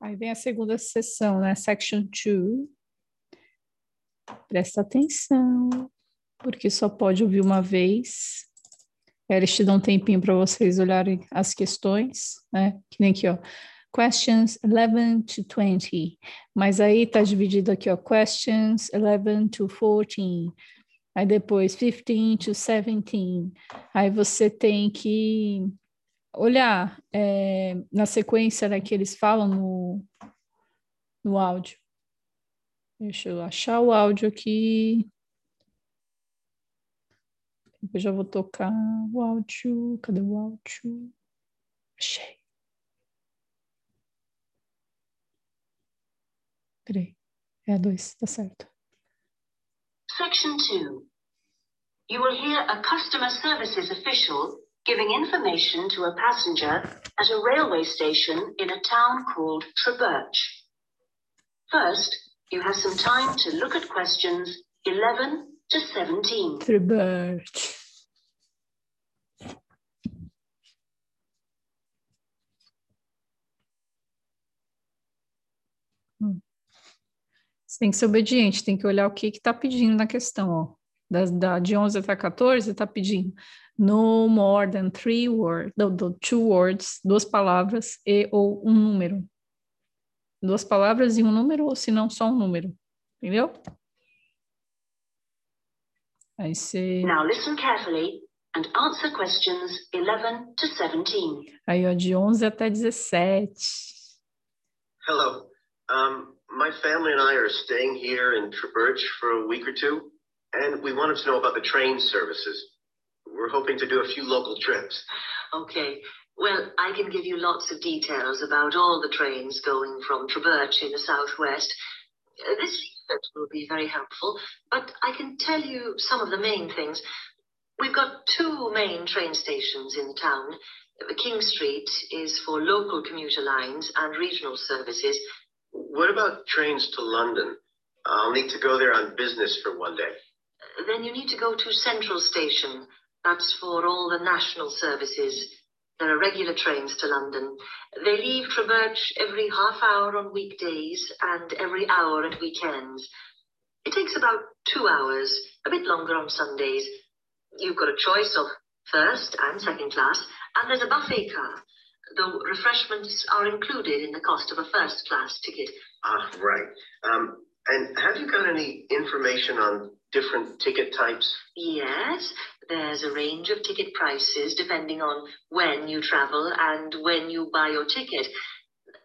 Aí vem a segunda sessão, né? Section 2. Presta atenção, porque só pode ouvir uma vez. Eles te dão um tempinho para vocês olharem as questões, né? Que nem aqui, ó. Questions 11 to 20. Mas aí tá dividido aqui, ó. Questions 11 to 14. Aí depois 15 to 17. Aí você tem que olhar é, na sequência né, que eles falam no, no áudio. Deixa eu achar o áudio aqui. Eu já vou tocar o áudio. Cadê o áudio? Achei. Peraí. É a dois, tá certo. Section 2. You will hear a customer services official giving information to a passenger at a railway station in a town called Trebirch. First, you have some time to look at questions 11 to 17. Trebirch. Hum. Você tem que ser obediente, tem que olhar o que está pedindo na questão. Ó. Da, da, de 11 até 14, está pedindo no more than three words, do, do, two words, duas palavras e ou um número. Duas palavras e um número, ou se não, só um número. Entendeu? Aí você. Now listen carefully and answer questions 11 to 17. Aí, ó, de 11 até 17. Hello. Um, my family and I are staying here in Trebirch for a week or two, and we wanted to know about the train services. We're hoping to do a few local trips. Okay. Well, I can give you lots of details about all the trains going from Trebirch in the southwest. Uh, this leaflet will be very helpful, but I can tell you some of the main things. We've got two main train stations in the town. King Street is for local commuter lines and regional services. What about trains to London? I'll need to go there on business for one day. Then you need to go to Central Station. That's for all the national services. There are regular trains to London. They leave Trebirch every half hour on weekdays and every hour at weekends. It takes about two hours, a bit longer on Sundays. You've got a choice of first and second class, and there's a buffet car, though refreshments are included in the cost of a first class ticket. Ah, right. Um, and have you got any information on different ticket types? Yes, there's a range of ticket prices depending on when you travel and when you buy your ticket.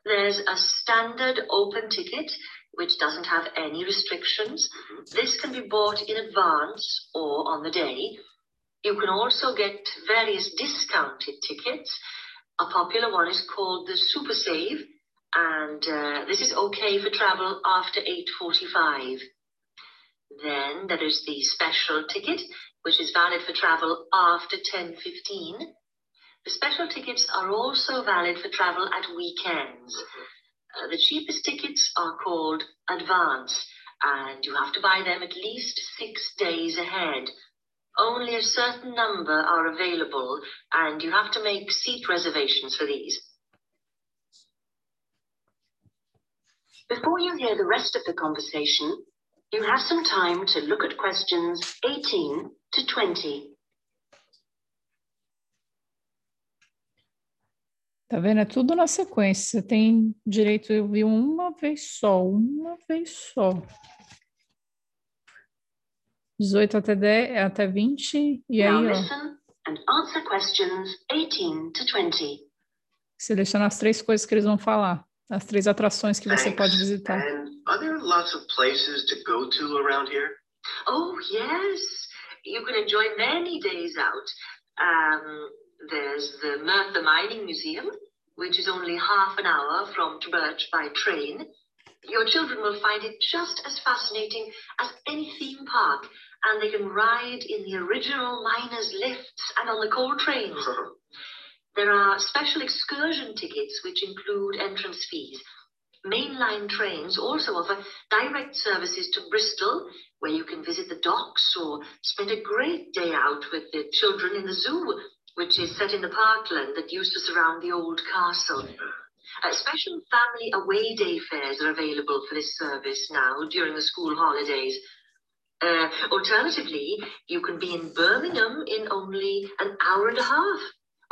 There's a standard open ticket, which doesn't have any restrictions. This can be bought in advance or on the day. You can also get various discounted tickets. A popular one is called the Super Save, and uh, this is okay for travel after 8.45. Then there is the special ticket, which is valid for travel after 10.15. The special tickets are also valid for travel at weekends. Uh, the cheapest tickets are called advance, and you have to buy them at least six days ahead. Only a certain number are available, and you have to make seat reservations for these. Before you hear the rest of the conversation, you have some time to look at questions 18 to 20. Tá vendo? É tudo na sequência. Você tem direito a ouvir uma vez só, uma vez só. 18 até 10, até 20, e Now aí, ó, and answer questions 18 to 20. seleciona as três coisas que eles vão falar, as três atrações que você Thanks. pode visitar. And are there lots of places to go to around here? Oh, yes. You can enjoy many days out. Um, there's the Merthyr Mining Museum, which is only half an hour from Trebirch by train. Your children will find it just as fascinating as any theme park, and they can ride in the original miners' lifts and on the coal trains. There are special excursion tickets which include entrance fees. Mainline trains also offer direct services to Bristol, where you can visit the docks or spend a great day out with the children in the zoo, which is set in the parkland that used to surround the old castle. Uh, special family away day fares are available for this service now during the school holidays. Uh, alternatively, you can be in Birmingham in only an hour and a half,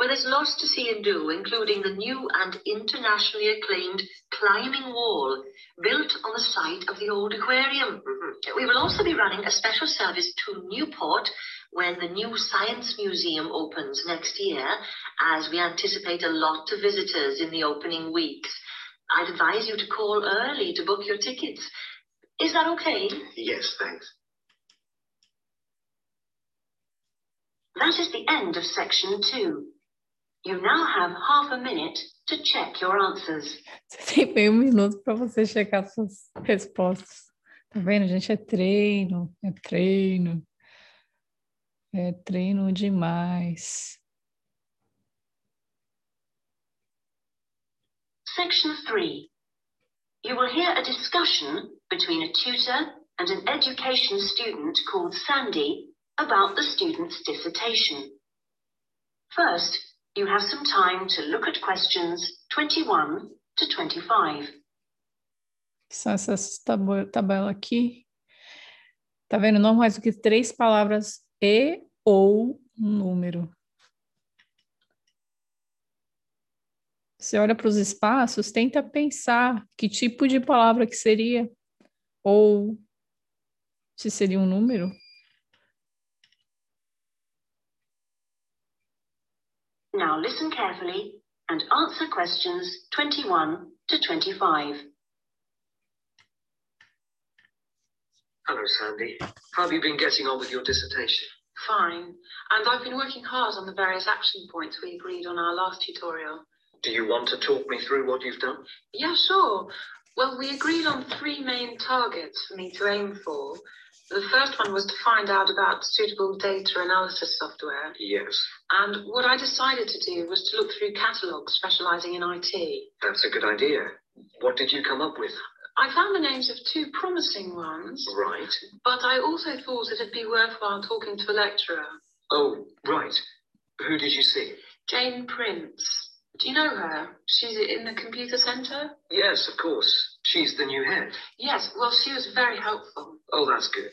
there's lots to see and do, including the new and internationally acclaimed climbing wall built on the site of the old aquarium. Mhm. We will also be running a special service to Newport when the new Science Museum opens next year, as we anticipate a lot of visitors in the opening weeks. I'd advise you to call early to book your tickets. Is that okay? Yes, thanks. That is the end of section two. You now have half a minute to check your answers. Você tem meio minuto para você checar suas respostas. Tá vendo, A gente? É treino, é treino. É treino demais. Section 3. You will hear a discussion between a tutor and an education student called Sandy about the student's dissertation. First, you have some time to look at questions 21 to 25. São essas tabela aqui. Tá vendo? Não mais do que três palavras e ou um número. Você olha para os espaços, tenta pensar que tipo de palavra que seria, ou se seria um número. Now listen carefully and answer questions 21 to 25. Hello, Sandy. How have you been getting on with your dissertation? Fine. And I've been working hard on the various action points we agreed on our last tutorial. Do you want to talk me through what you've done? Yeah, sure. Well, we agreed on three main targets for me to aim for. The first one was to find out about suitable data analysis software. Yes, And what I decided to do was to look through catalogues specialising in IT. that's a good idea. What did you come up with? I found the names of two promising ones, Right. but I also thought it'd be worthwhile talking to a lecturer, Oh, right. Who did you see? Jane Prince. Do you know her? She's in the computer centre? Yes, of course. She's the new head. Yes, well, she was very helpful. Oh, that's good.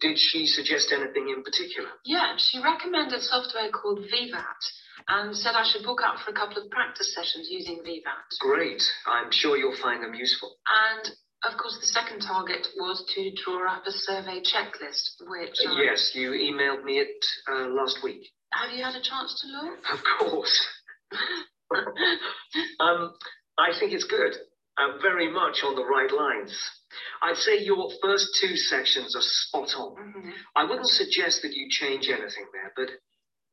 Did she suggest anything in particular? Yeah, she recommended software called VVAT and said I should book up for a couple of practice sessions using VVAT. Great. I'm sure you'll find them useful. And of course, the second target was to draw up a survey checklist, which I- Yes, you emailed me it uh, last week. have you had a chance to look? Of course. um, I think it's good. Uh, very much on the right lines. I'd say your first two sections are spot on. Mhm. I wouldn't suggest that you change anything there, but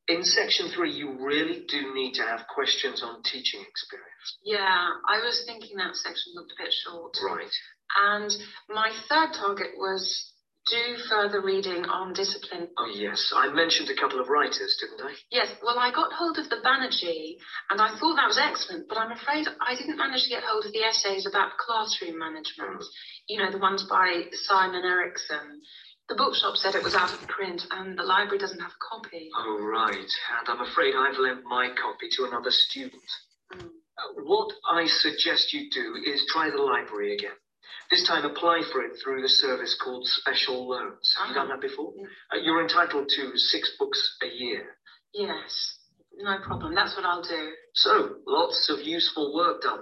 in section three, you really do need to have questions on teaching experience. Yeah, I was thinking that section looked a bit short. Right. And my third target was do further reading on discipline. Oh, yes. I mentioned a couple of writers, didn't I? Yes, well, I got hold of the Banerjee, and I thought that was excellent, but I'm afraid I didn't manage to get hold of the essays about classroom management. You know, the ones by Simon Erickson. The bookshop said it was out of print, and the library doesn't have a copy. Oh, right. And I'm afraid I've lent my copy to another student. Mm. Uh, What I suggest you do is try the library again. This time apply for it through the service called Special Loans. Have you done that before? Yeah. Uh, you're entitled to six books a year. Yes, no problem. That's what I'll do. So, lots of useful work done.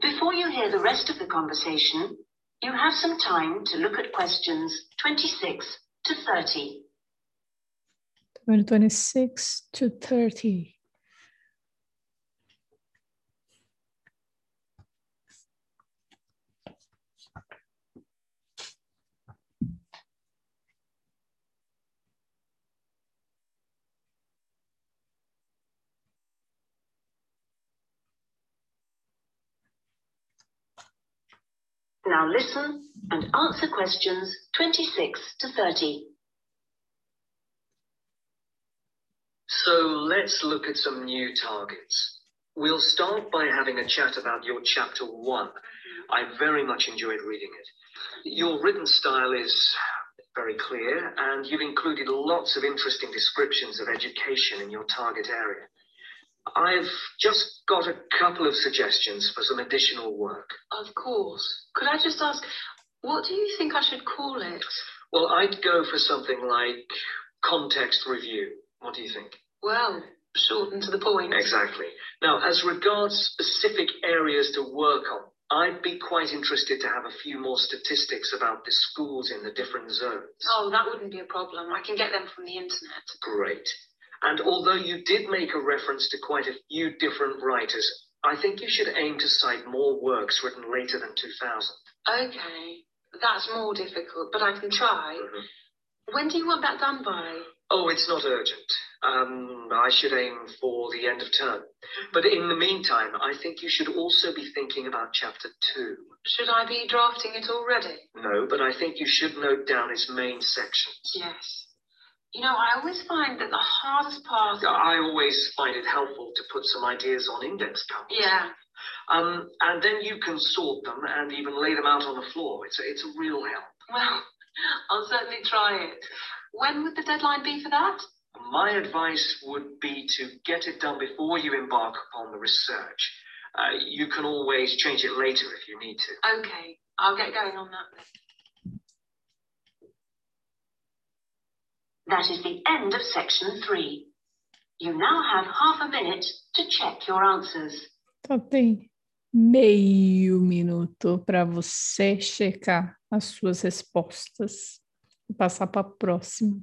Before you hear the rest of the conversation, you have some time to look at questions 26 to 30. 26 to 30. Now listen and answer questions 26 to 30. So, let's look at some new targets. We'll start by having a chat about your chapter one. I very much enjoyed reading it. Your written style is very clear, and you've included lots of interesting descriptions of education in your target area. I've just got a couple of suggestions for some additional work. Of course. Could I just ask, what do you think I should call it? Well, I'd go for something like context review. What do you think? Well, short and to the point. Exactly. Now, as regards specific areas to work on, I'd be quite interested to have a few more statistics about the schools in the different zones. Oh, that wouldn't be a problem. I can get them from the internet. Great. And although you did make a reference to quite a few different writers, I think you should aim to cite more works written later than 2000. Okay, that's more difficult, but I can try. Mhm. When do you want that done by? Oh, it's not urgent. Um, I should aim for the end of term. But in the meantime, I think you should also be thinking about chapter two. Should I be drafting it already? No, but I think you should note down its main sections. Yes. You know, I always find that the hardest part. I always find it helpful to put some ideas on index cards. Yeah. Um, and then you can sort them and even lay them out on the floor. It's a, it's a real help. Well, I'll certainly try it. When would the deadline be for that? My advice would be to get it done before you embark upon the research. Uh, you can always change it later if you need to. Okay, I'll get going on that then. That is the end of section three. You now have half a minute to check your answers. Então tem meio minuto para você checar as suas respostas e passar para a próxima.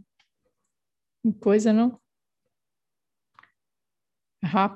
Que Coisa não? Rápido.